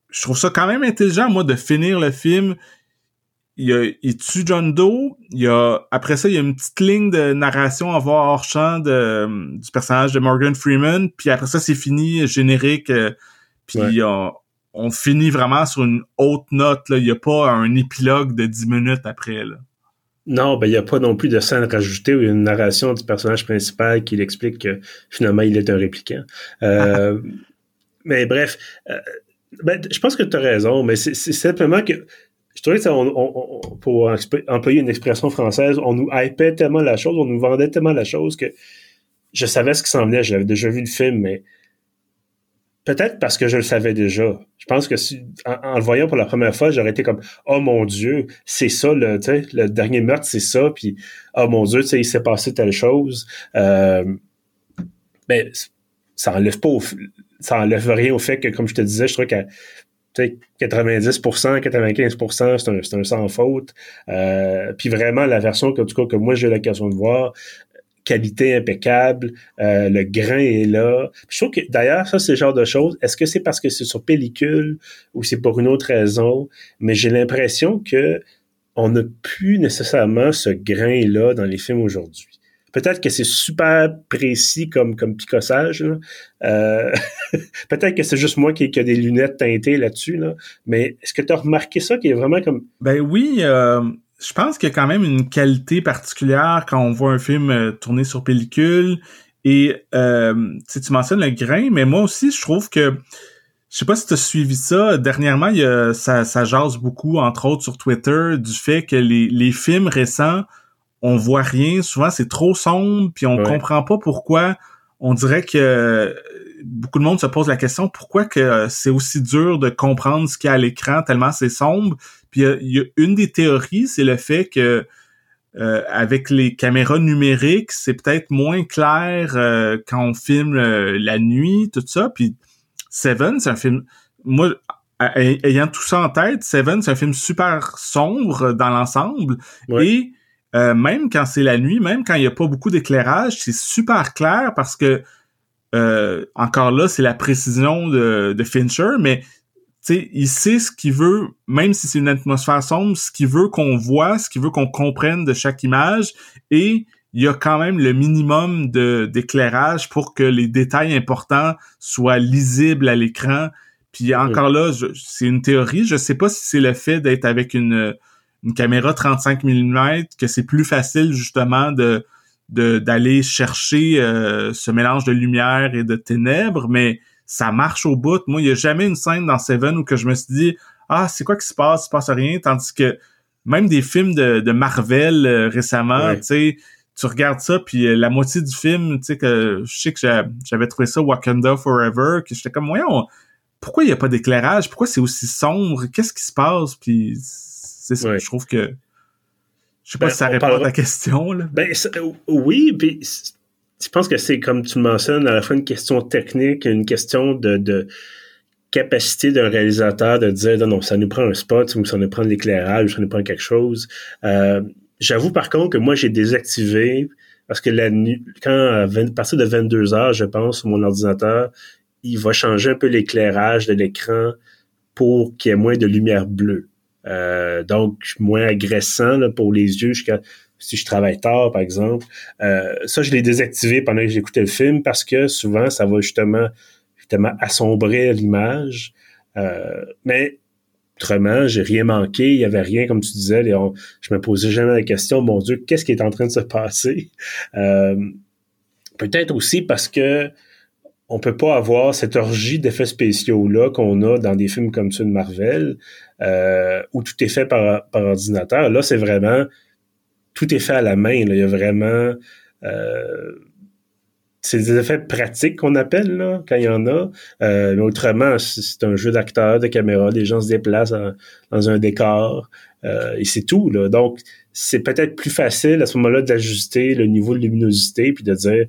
je trouve ça quand même intelligent, moi, de finir le film il, a, il tue John Doe. Il y a, après ça, il y a une petite ligne de narration en voix hors champ de, du personnage de Morgan Freeman. Puis après ça, c'est fini, générique. Euh, puis on, finit vraiment sur une haute note. Là. Il n'y a pas un épilogue de 10 minutes après. Là. Non, ben il n'y a pas non plus de scène rajoutée ou une narration du personnage principal qui l'explique que finalement il est un répliquant. Euh, mais bref, euh, ben, je pense que tu as raison, mais c'est simplement que je trouvais que on, pour employer une expression française, on nous hypait tellement la chose, on nous vendait tellement la chose que je savais ce qui s'en venait, j'avais déjà vu le film, mais peut-être parce que je le savais déjà. Je pense que si, en, le voyant pour la première fois, j'aurais été comme oh mon dieu, c'est ça le, le dernier meurtre, c'est ça, puis oh mon dieu, il s'est passé telle chose. Euh, mais ça enlève pas, ça enlève rien au fait que, comme je te disais, je trouve que 90%, 95%, c'est un, un, sans faute. Euh, puis vraiment, la version que, que moi j'ai l'occasion de voir, qualité impeccable, euh, le grain est là. je trouve que d'ailleurs, ça, c'est le genre de choses. Est-ce que c'est parce que c'est sur pellicule ou c'est pour une autre raison? Mais j'ai l'impression que on n'a plus nécessairement ce grain-là dans les films aujourd'hui. Peut-être que c'est super précis comme, comme picossage. Euh, peut-être que c'est juste moi qui, qui a des lunettes teintées là-dessus. Là. Mais est-ce que tu as remarqué ça qui est vraiment comme. Ben oui, euh, je pense qu'il y a quand même une qualité particulière quand on voit un film euh, tourné sur pellicule. Et tu mentionnes le grain, mais moi aussi, je trouve que. Je sais pas si tu as suivi ça. Dernièrement, il y a, ça, ça jase beaucoup, entre autres sur Twitter, du fait que les, les films récents on voit rien. Souvent, c'est trop sombre, puis on comprend pas pourquoi. On dirait que beaucoup de monde se pose la question pourquoi que c'est aussi dur de comprendre ce qu'il y a à l'écran tellement c'est sombre? Puis il y, a une des théories, c'est le fait que euh, avec les caméras numériques, c'est peut-être moins clair euh, quand on filme euh, la nuit, tout ça. Puis Seven, c'est un film. Moi, ayant tout ça en tête, Seven, c'est un film super sombre dans l'ensemble. Et euh, même quand c'est la nuit, même quand il n'y a pas beaucoup d'éclairage, c'est super clair parce que euh, encore là, c'est la précision de, de Fincher, mais il sait ce qu'il veut, même si c'est une atmosphère sombre, ce qu'il veut qu'on voit, ce qu'il veut qu'on comprenne de chaque image, et il y a quand même le minimum de d'éclairage pour que les détails importants soient lisibles à l'écran. Puis encore là, c'est une théorie. Je sais pas si c'est le fait d'être avec une une caméra 35 mm que c'est plus facile justement de d'aller chercher euh, ce mélange de lumière et de ténèbres, mais ça marche au bout. Moi, il n'y a jamais une scène dans Seven où que je me suis dit Ah, c'est quoi qui se passe? Il se passe rien. Tandis que même des films de, de Marvel euh, récemment, tu sais, tu regardes ça, puis euh, la moitié du film, tu sais, que je sais que j'avais trouvé ça Wakanda Forever, que j'étais comme, voyons, pourquoi il n'y a pas d'éclairage? Pourquoi c'est aussi sombre? Qu'est-ce qui se passe? Puis c'est je trouve que. Je sais pas ben, si ça répond à ta question. Là. Ben, oui, puis je pense que c'est, comme tu le mentionnes, à la fois une question technique, une question de, de capacité d'un réalisateur de dire non, non, ça nous prend un spot, ou ça nous prend de l'éclairage, ou ça nous prend quelque chose. Euh, J'avoue par contre que moi j'ai désactivé parce que la nuit, quand à, partir de 22 heures, je pense, mon ordinateur, il va changer un peu l'éclairage de l'écran pour qu'il y ait moins de lumière bleue. Euh, donc moins agressant pour les yeux jusqu'à si je travaille tard, par exemple. Euh, ça, je l'ai désactivé pendant que j'écoutais le film parce que souvent, ça va justement, justement assombrir l'image. Euh, mais autrement, j'ai rien manqué, il y avait rien, comme tu disais, et je me posais jamais la question, mon Dieu, qu'est-ce qui est en train de se passer? Euh, peut-être aussi parce que on peut pas avoir cette orgie d'effets spéciaux-là qu'on a dans des films comme ceux de Marvel, où tout est fait par, par ordinateur. Là, c'est vraiment tout est fait à la main. Il y a vraiment euh, c'est des effets pratiques qu'on appelle là, quand il y en a. Euh, mais autrement, c'est un jeu d'acteurs, de caméra, les gens se déplacent dans un décor euh, et c'est tout. Là. Donc, c'est peut-être plus facile à ce moment-là d'ajuster le niveau de luminosité puis de dire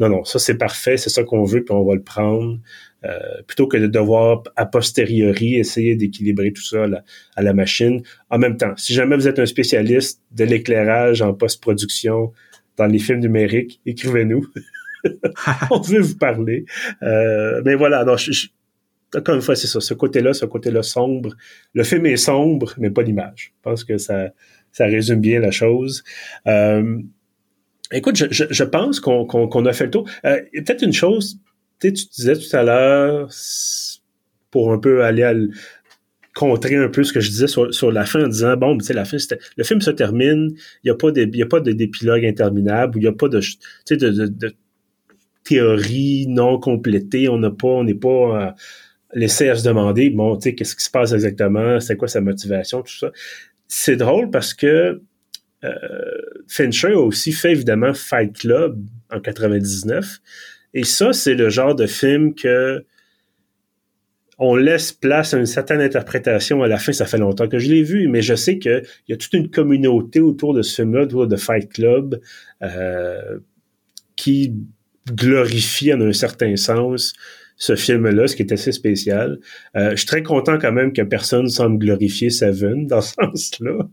non, non, ça c'est parfait, c'est ça qu'on veut, puis on va le prendre. Euh, plutôt que de devoir a posteriori essayer d'équilibrer tout ça à la, machine. En même temps, si jamais vous êtes un spécialiste de l'éclairage en post-production dans les films numériques, écrivez-nous. On veut vous parler. Euh, mais voilà, donc encore une fois, c'est ça, ce côté-là, ce côté-là sombre. Le film est sombre, mais pas l'image. Je pense que ça, ça résume bien la chose. Euh, écoute, je, pense qu'on a fait le tour. Euh, peut-être une chose tu disais tout à l'heure, pour un peu aller à contrer un peu ce que je disais sur, la fin en disant bon tu sais la fin le film se termine il n'y a pas y a pas d'épilogue interminable il n'y a pas de de, de, de, théorie non complétée on n'a pas on n'est pas euh, laissé à se demander bon tu sais qu'est-ce qui se passe exactement c'est quoi sa motivation tout ça c'est drôle parce que Fincher a aussi fait évidemment Fight Club en 99 et ça, c'est le genre de film que on laisse place à une certaine interprétation à la fin. Ça fait longtemps que je l'ai vu, mais je sais qu'il y a toute une communauté autour de ce film-là, de Fight Club, euh, qui glorifie en un certain sens ce film-là, ce qui est assez spécial. Euh, je suis très content quand même que personne semble glorifier Seven dans ce sens-là.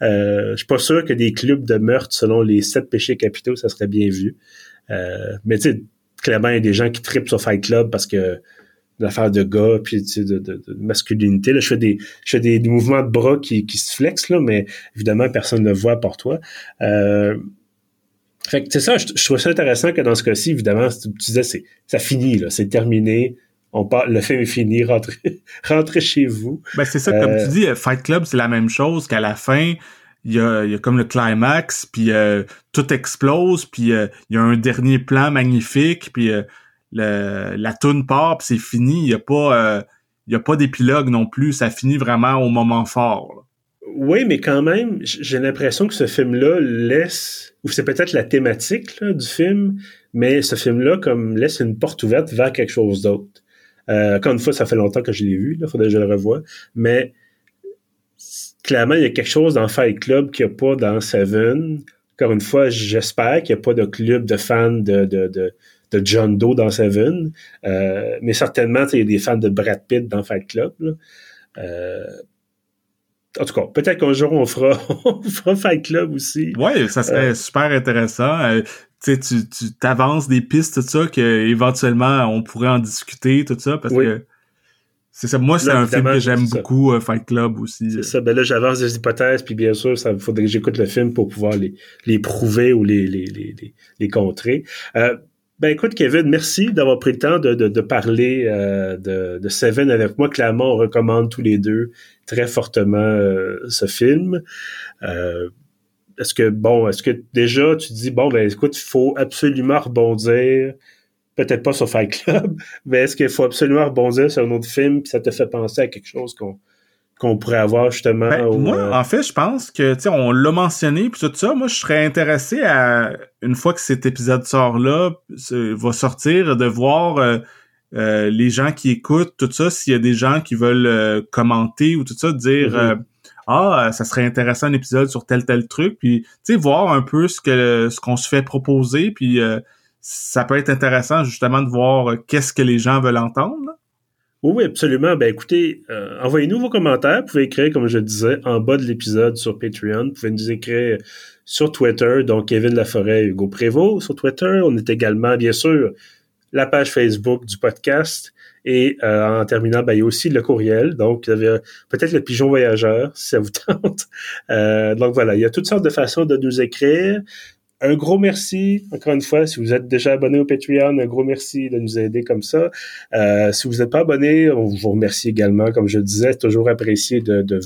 Euh, je suis pas sûr que des clubs de meurtre selon les sept péchés capitaux, ça serait bien vu. Euh, mais tu sais, clairement, il y a des gens qui tripent sur Fight Club parce que l'affaire de gars puis de, de, masculinité. Là, je fais des, je mouvements de bras qui, qui se flexent, là, mais évidemment, personne ne le voit pour toi. Euh, fait que c'est ça, je, trouve ça intéressant que dans ce cas-ci, évidemment, tu disais, c'est, ça finit, là, c'est terminé. On le film est fini, rentrez, rentrez chez vous. Ben, c'est ça, comme tu dis, Fight Club, c'est la même chose qu'à la fin, il y a, y a, comme le climax, puis euh, tout explose, puis euh, il y a un dernier plan magnifique, puis euh, la toune part, puis c'est fini. Il y a pas, il y a pas d'épilogue non plus. Ça finit vraiment au moment fort. Oui, mais quand même, j'ai l'impression que ce film-là laisse, ou c'est peut-être la thématique du film, mais ce film-là comme laisse une porte ouverte vers quelque chose d'autre. encore une fois, ça fait longtemps que je l'ai vu, il faudrait que je le revoie, mais clairement, il y a quelque chose dans Fight Club qu'il n'y a pas dans Seven. Encore une fois, j'espère qu'il n'y a pas de club de fans de, de, de, de John Doe dans Seven. Euh, mais certainement, il y a des fans de Brad Pitt dans Fight Club. Euh, en tout cas, peut-être qu'un jour on fera, on fera Fight Club aussi. Ouais, ça serait super intéressant. tu tu tu t'avances des pistes tout ça que éventuellement on pourrait en discuter tout ça parce que c'est ça. Moi, c'est un film que j'aime beaucoup, Fight Club aussi. C'est ça. Ben là, j'avance des hypothèses, puis bien sûr, ça faudrait que j'écoute le film pour pouvoir les, les prouver ou les, les, les, les contrer. Euh, ben écoute, Kevin, merci d'avoir pris le temps de, de, parler euh, de, de, Seven avec moi. Clairement, on recommande tous les deux très fortement euh, ce film. Euh, est-ce que, bon, est-ce que déjà tu dis, bon, ben écoute, il faut absolument rebondir peut-être pas sur Fight Club, mais est-ce qu'il faut absolument rebondir sur un autre film puis ça te fait penser à quelque chose qu'on qu'on pourrait avoir justement ben, moi euh, en fait je pense que tu sais on l'a mentionné puis tout ça moi je serais intéressé à une fois que cet épisode sort là va sortir de voir euh, euh, les gens qui écoutent tout ça s'il y a des gens qui veulent commenter ou tout ça dire mm-hmm. ah ça serait intéressant un épisode sur tel tel truc puis tu sais voir un peu ce que ce qu'on se fait proposer puis ça peut être intéressant justement de voir qu'est-ce que les gens veulent entendre. Oui, absolument. Ben écoutez, euh, envoyez-nous vos commentaires. Vous pouvez écrire, comme je disais, en bas de l'épisode sur Patreon. Vous pouvez nous écrire sur Twitter, donc Kevin Laforêt, Hugo Prévost sur Twitter. On est également, bien sûr, la page Facebook du podcast. Et euh, en terminant, ben, il y a aussi le courriel. Donc, peut-être le pigeon voyageur, si ça vous tente. donc voilà, il y a toutes sortes de façons de nous écrire un gros merci, encore une fois, si vous êtes déjà abonné au Patreon, un gros merci de nous aider comme ça. Euh, si vous n'êtes pas abonné, on vous remercie également, comme je disais, toujours apprécié de,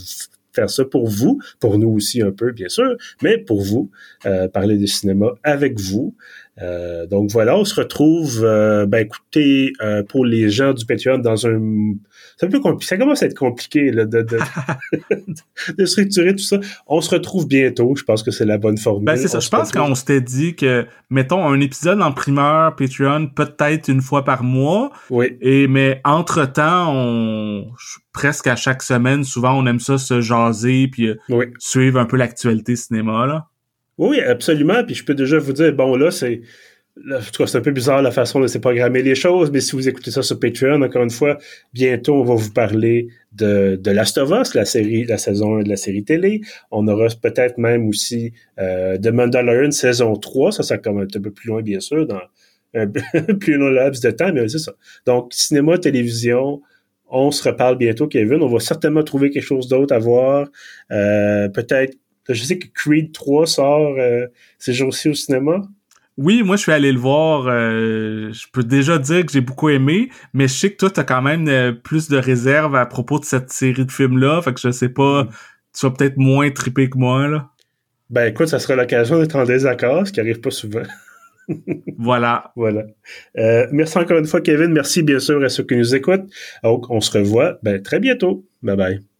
faire ça pour vous, pour nous aussi un peu, bien sûr, mais pour vous, euh, parler de cinéma avec vous. Euh, donc voilà, on se retrouve, ben écoutez, pour les gens du Patreon dans un c'est un peu compliqué. Ça commence à être compliqué là, de, de, de, structurer tout ça. On se retrouve bientôt. Je pense que c'est la bonne formule. Ben, c'est ça. je pense qu'on s'était dit que, mettons, un épisode en primeur Patreon, peut-être une fois par mois. Oui. Et, mais entre-temps, on, presque à chaque semaine, souvent, on aime ça se jaser puis euh, suivre un peu l'actualité cinéma, là. Oui, absolument. Puis je peux déjà vous dire, bon, là, c'est Là, c'est un peu bizarre la façon de se programmer les choses, mais si vous écoutez ça sur Patreon, encore une fois, bientôt on va vous parler de, de Last of Us, la série, la saison 1 de la série télé. On aura peut-être même aussi euh, The Mandalorian saison 3, ça, ça comme un peu plus loin, bien sûr, dans un plus long laps de temps, mais c'est ça. Donc, cinéma, télévision, on se reparle bientôt, Kevin. On va certainement trouver quelque chose d'autre à voir. Euh, peut-être, je sais que Creed 3 sort euh, ces jours-ci au cinéma? Oui, moi je suis allé le voir. Euh, je peux déjà dire que j'ai beaucoup aimé, mais je sais que toi t'as quand même euh, plus de réserves à propos de cette série de films là. Fait que je sais pas, mm. tu vas peut-être moins trippé que moi là. Ben écoute, ça sera l'occasion d'être en désaccord, ce qui arrive pas souvent. voilà. Voilà. Euh, merci encore une fois, Kevin. Merci bien sûr à ceux qui nous écoutent. Donc, on se revoit ben, très bientôt. Bye bye.